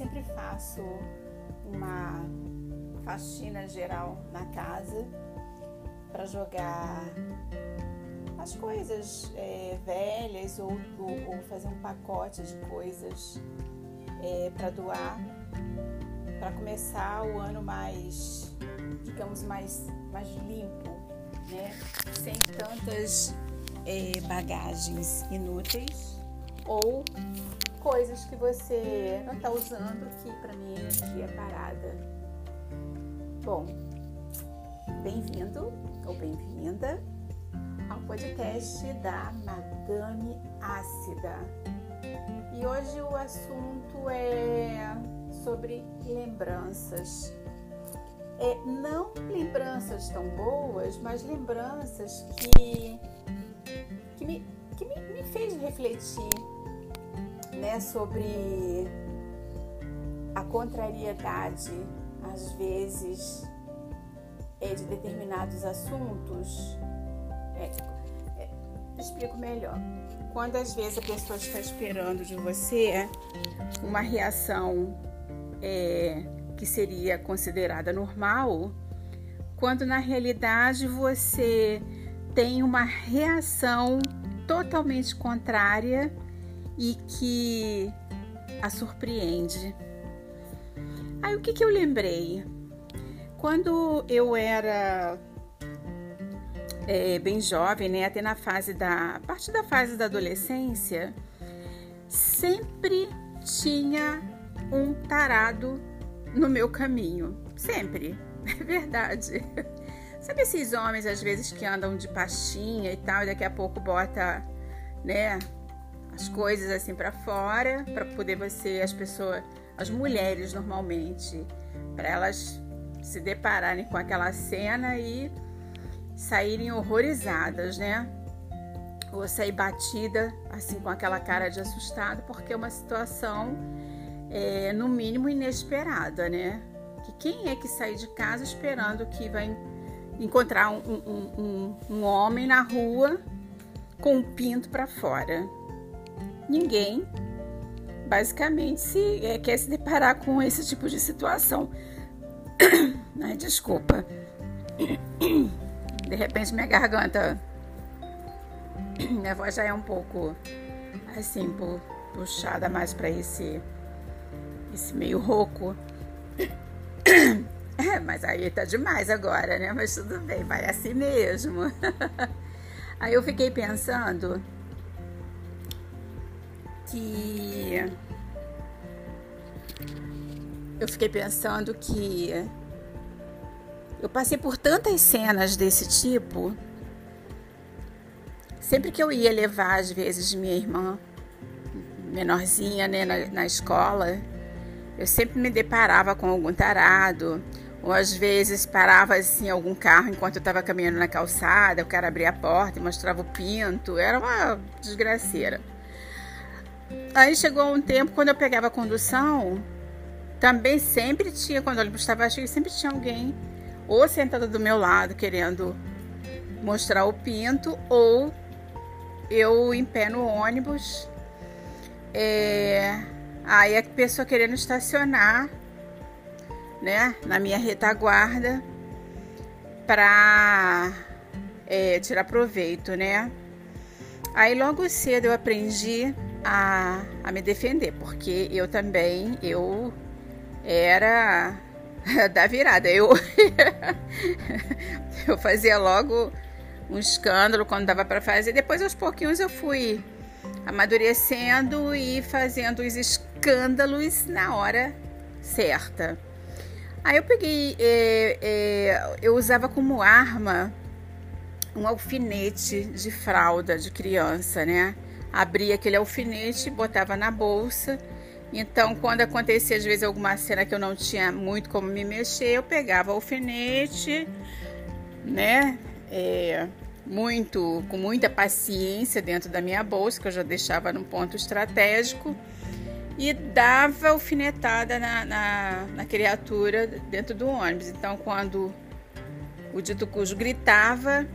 sempre faço uma faxina geral na casa para jogar as coisas é, velhas ou, ou, fazer um pacote de coisas é, para doar para começar o ano mais, digamos, mais, mais limpo, né? Sem tantas é, bagagens inúteis ou coisas que você não está usando que para mim é energia parada. Bom, bem-vindo ou bem-vinda ao podcast da Madame Ácida. E hoje o assunto é sobre lembranças. É, não lembranças tão boas, mas lembranças que, que, me, que me, me fez refletir né, sobre a contrariedade, às vezes, é, de determinados assuntos. É, é, explico melhor. Quando às vezes a pessoa está esperando de você uma reação é, que seria considerada normal, quando na realidade você tem uma reação totalmente contrária e que a surpreende. Aí o que, que eu lembrei? Quando eu era é, bem jovem, né, até na fase da a parte da fase da adolescência, sempre tinha um tarado no meu caminho, sempre, é verdade. Sabe esses homens às vezes que andam de pastinha e tal, e daqui a pouco bota, né, as coisas assim para fora, para poder você, as pessoas, as mulheres normalmente, para elas se depararem com aquela cena e saírem horrorizadas, né? Ou sair batida assim com aquela cara de assustado, porque é uma situação é, no mínimo inesperada, né? Que quem é que sai de casa esperando que vai encontrar um, um, um, um homem na rua com um pinto para fora? Ninguém basicamente se é, quer se deparar com esse tipo de situação. Ai, desculpa. De repente minha garganta, minha voz já é um pouco assim puxada mais para esse esse meio rouco. É, mas aí tá demais agora, né? Mas tudo bem, vai assim mesmo. Aí eu fiquei pensando que eu fiquei pensando que eu passei por tantas cenas desse tipo. Sempre que eu ia levar, às vezes, minha irmã menorzinha né, na, na escola, eu sempre me deparava com algum tarado, ou às vezes parava assim algum carro enquanto eu estava caminhando na calçada, o cara abria a porta e mostrava o pinto, era uma desgraceira. Aí chegou um tempo, quando eu pegava a condução, também sempre tinha, quando o ônibus estava cheio, sempre tinha alguém ou sentado do meu lado querendo mostrar o pinto, ou eu em pé no ônibus. É, aí a pessoa querendo estacionar, né, na minha retaguarda para é, tirar proveito, né? Aí logo cedo eu aprendi a, a me defender, porque eu também, eu era da virada. Eu, eu fazia logo um escândalo quando dava para fazer. Depois, aos pouquinhos, eu fui amadurecendo e fazendo os escândalos na hora certa. Aí eu peguei, é, é, eu usava como arma um alfinete de fralda de criança, né? Abria aquele alfinete, botava na bolsa. Então, quando acontecia às vezes alguma cena que eu não tinha muito como me mexer, eu pegava o alfinete, né? É, muito, com muita paciência dentro da minha bolsa, que eu já deixava num ponto estratégico, e dava alfinetada na, na, na criatura dentro do ônibus. Então, quando o dito cujo gritava,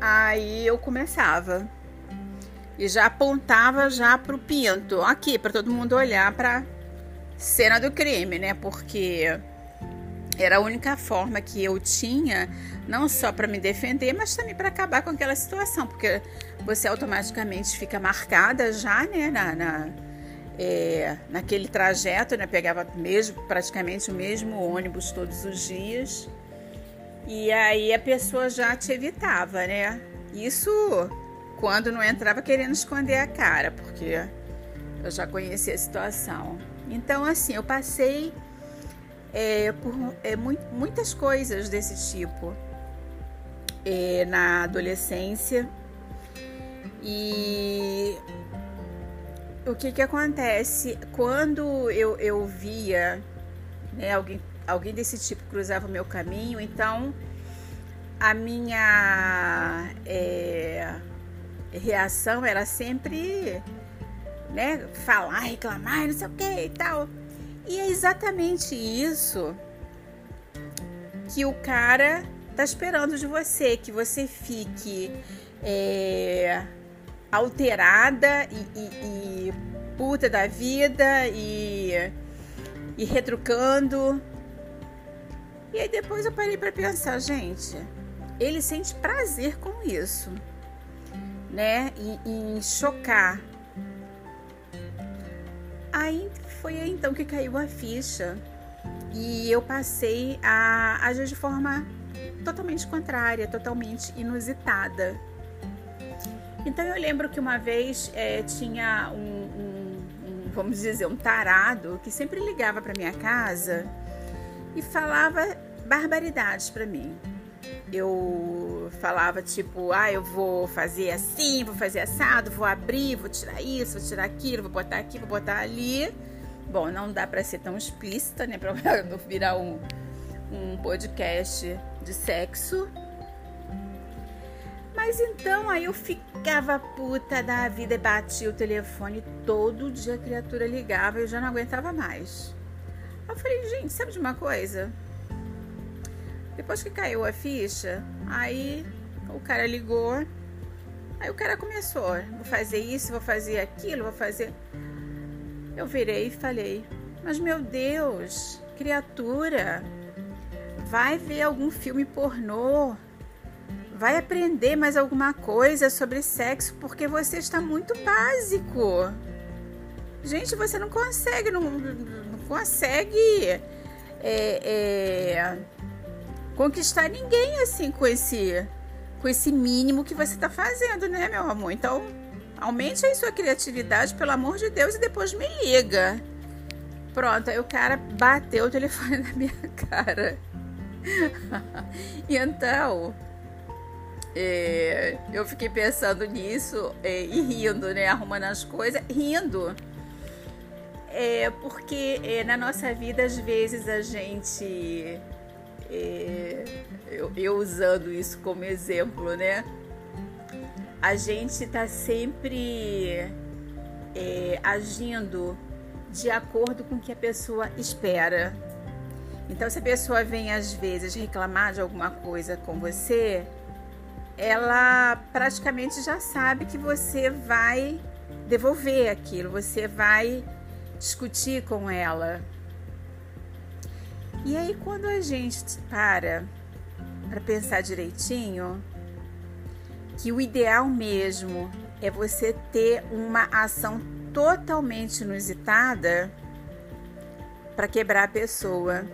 aí eu começava e já apontava já para o pinto, aqui, para todo mundo olhar para cena do crime, né? Porque era a única forma que eu tinha, não só para me defender, mas também para acabar com aquela situação, porque você automaticamente fica marcada já, né, na, na é, naquele trajeto, né, pegava mesmo, praticamente o mesmo ônibus todos os dias, e aí a pessoa já te evitava, né? Isso quando não entrava querendo esconder a cara, porque eu já conhecia a situação. Então, assim, eu passei é, por é, muitas coisas desse tipo é, na adolescência. E o que que acontece quando eu, eu via né, alguém, alguém desse tipo cruzava o meu caminho, então a minha é, reação era sempre né, falar, reclamar, não sei o que e tal. E é exatamente isso que o cara tá esperando de você, que você fique é, alterada e, e, e, puta da vida e, e retrucando. E aí depois eu parei para pensar, gente, ele sente prazer com isso, né? Em, em chocar. Aí foi aí então que caiu a ficha e eu passei a agir de forma totalmente contrária, totalmente inusitada. Então eu lembro que uma vez é, tinha um, um, um, vamos dizer, um tarado que sempre ligava para minha casa e falava barbaridades para mim. Eu falava tipo, ah, eu vou fazer assim, vou fazer assado, vou abrir, vou tirar isso, vou tirar aquilo, vou botar aqui, vou botar ali. Bom, não dá para ser tão explícita, né? Para não virar um, um podcast de sexo. Mas então aí eu ficava puta da vida e batia o telefone todo dia a criatura ligava e eu já não aguentava mais. Eu falei, gente, sabe de uma coisa? Depois que caiu a ficha, aí o cara ligou, aí o cara começou, vou fazer isso, vou fazer aquilo, vou fazer. Eu virei e falei: Mas meu Deus, criatura, vai ver algum filme pornô, vai aprender mais alguma coisa sobre sexo, porque você está muito básico. Gente, você não consegue, não, não consegue é, é, conquistar ninguém assim com esse, com esse mínimo que você está fazendo, né, meu amor? Então Aumente aí sua criatividade, pelo amor de Deus, e depois me liga. Pronto, aí o cara bateu o telefone na minha cara. e então, é, eu fiquei pensando nisso é, e rindo, né? Arrumando as coisas, rindo. É, porque é, na nossa vida, às vezes, a gente. É, eu, eu usando isso como exemplo, né? a gente está sempre é, agindo de acordo com o que a pessoa espera. Então, se a pessoa vem às vezes reclamar de alguma coisa com você, ela praticamente já sabe que você vai devolver aquilo, você vai discutir com ela. E aí, quando a gente para para pensar direitinho, que o ideal mesmo é você ter uma ação totalmente inusitada para quebrar a pessoa.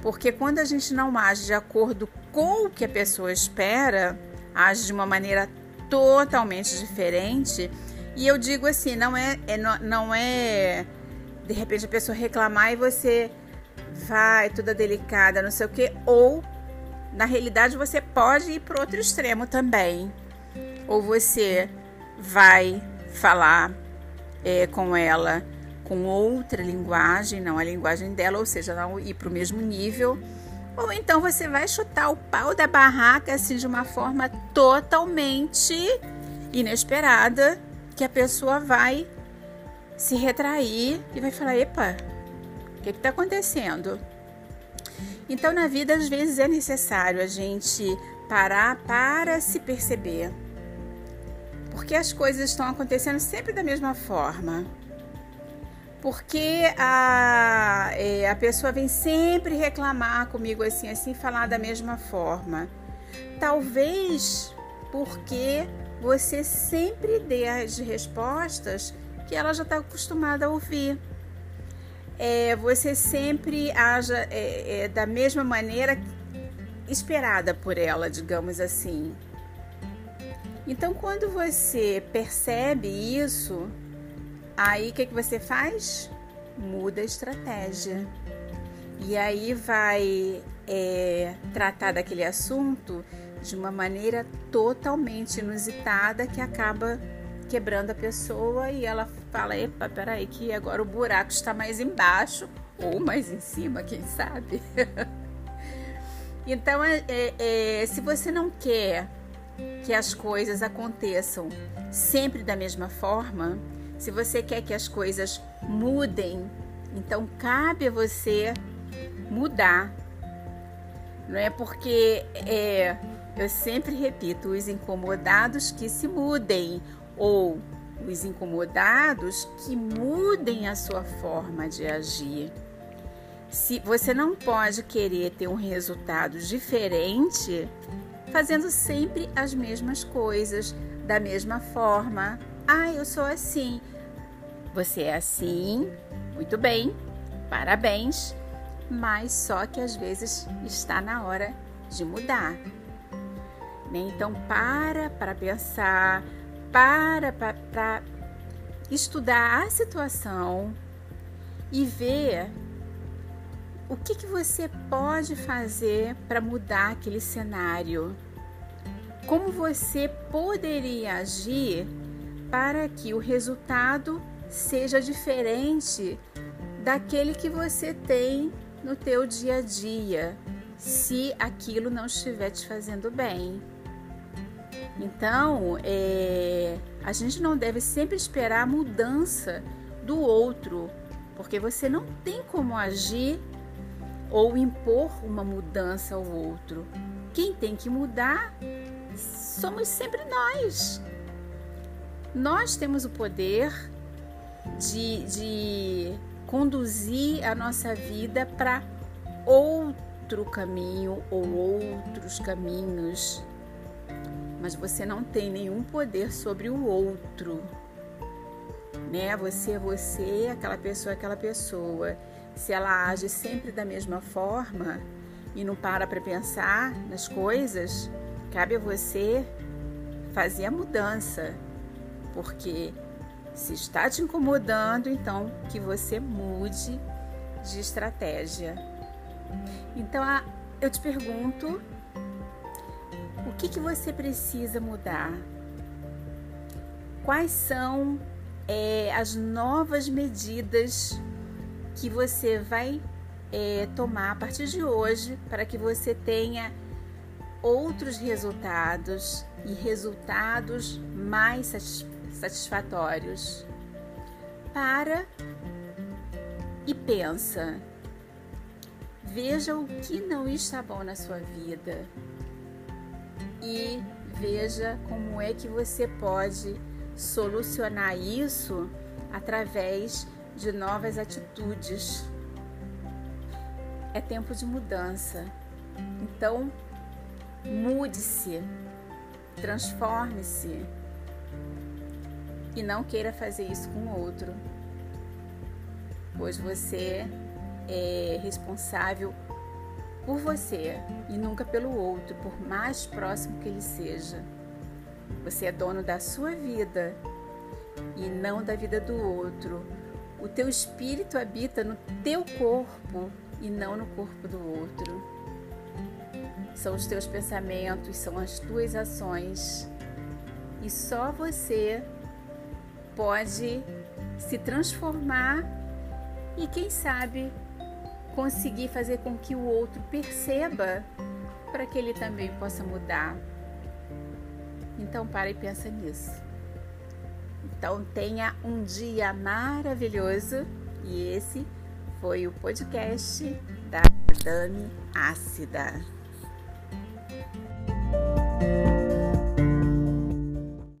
Porque quando a gente não age de acordo com o que a pessoa espera, age de uma maneira totalmente diferente. E eu digo assim, não é, é não é de repente a pessoa reclamar e você vai toda delicada, não sei o que, ou na realidade você pode ir para outro extremo também. Ou você vai falar é, com ela com outra linguagem, não a linguagem dela, ou seja, não ir para o mesmo nível. Ou então você vai chutar o pau da barraca assim de uma forma totalmente inesperada, que a pessoa vai se retrair e vai falar: epa, o que está acontecendo? Então, na vida, às vezes é necessário a gente parar para se perceber. Porque as coisas estão acontecendo sempre da mesma forma. Porque a, é, a pessoa vem sempre reclamar comigo assim, assim, falar da mesma forma. Talvez porque você sempre dê as respostas que ela já está acostumada a ouvir. É, você sempre haja é, é, da mesma maneira esperada por ela, digamos assim. Então, quando você percebe isso, aí o que, que você faz? Muda a estratégia. E aí vai é, tratar daquele assunto de uma maneira totalmente inusitada que acaba quebrando a pessoa e ela fala: Epa, peraí, que agora o buraco está mais embaixo ou mais em cima, quem sabe? então, é, é, é, se você não quer que as coisas aconteçam sempre da mesma forma, se você quer que as coisas mudem, então cabe a você mudar. Não é porque é, eu sempre repito, os incomodados que se mudem ou os incomodados que mudem a sua forma de agir. Se você não pode querer ter um resultado diferente fazendo sempre as mesmas coisas da mesma forma. Ah, eu sou assim. Você é assim, muito bem, parabéns, mas só que às vezes está na hora de mudar. Né? Então, para para pensar, para para estudar a situação e ver o que, que você pode fazer para mudar aquele cenário. Como você poderia agir para que o resultado seja diferente daquele que você tem no teu dia a dia, se aquilo não estiver te fazendo bem. Então, é, a gente não deve sempre esperar a mudança do outro, porque você não tem como agir ou impor uma mudança ao outro. Quem tem que mudar somos sempre nós. Nós temos o poder de, de conduzir a nossa vida para outro caminho ou outros caminhos mas você não tem nenhum poder sobre o outro. Né? Você é você, aquela pessoa é aquela pessoa. Se ela age sempre da mesma forma e não para para pensar nas coisas, cabe a você fazer a mudança. Porque se está te incomodando, então que você mude de estratégia. Então, eu te pergunto o que, que você precisa mudar? Quais são é, as novas medidas que você vai é, tomar a partir de hoje para que você tenha outros resultados e resultados mais satisfatórios? Para e pensa. Veja o que não está bom na sua vida e veja como é que você pode solucionar isso através de novas atitudes. É tempo de mudança. Então, mude-se, transforme-se e não queira fazer isso com outro, pois você é responsável por você e nunca pelo outro, por mais próximo que ele seja. Você é dono da sua vida e não da vida do outro. O teu espírito habita no teu corpo e não no corpo do outro. São os teus pensamentos, são as tuas ações. E só você pode se transformar e, quem sabe, conseguir fazer com que o outro perceba para que ele também possa mudar. Então para e pensa nisso. Então tenha um dia maravilhoso e esse foi o podcast da Dami Ácida.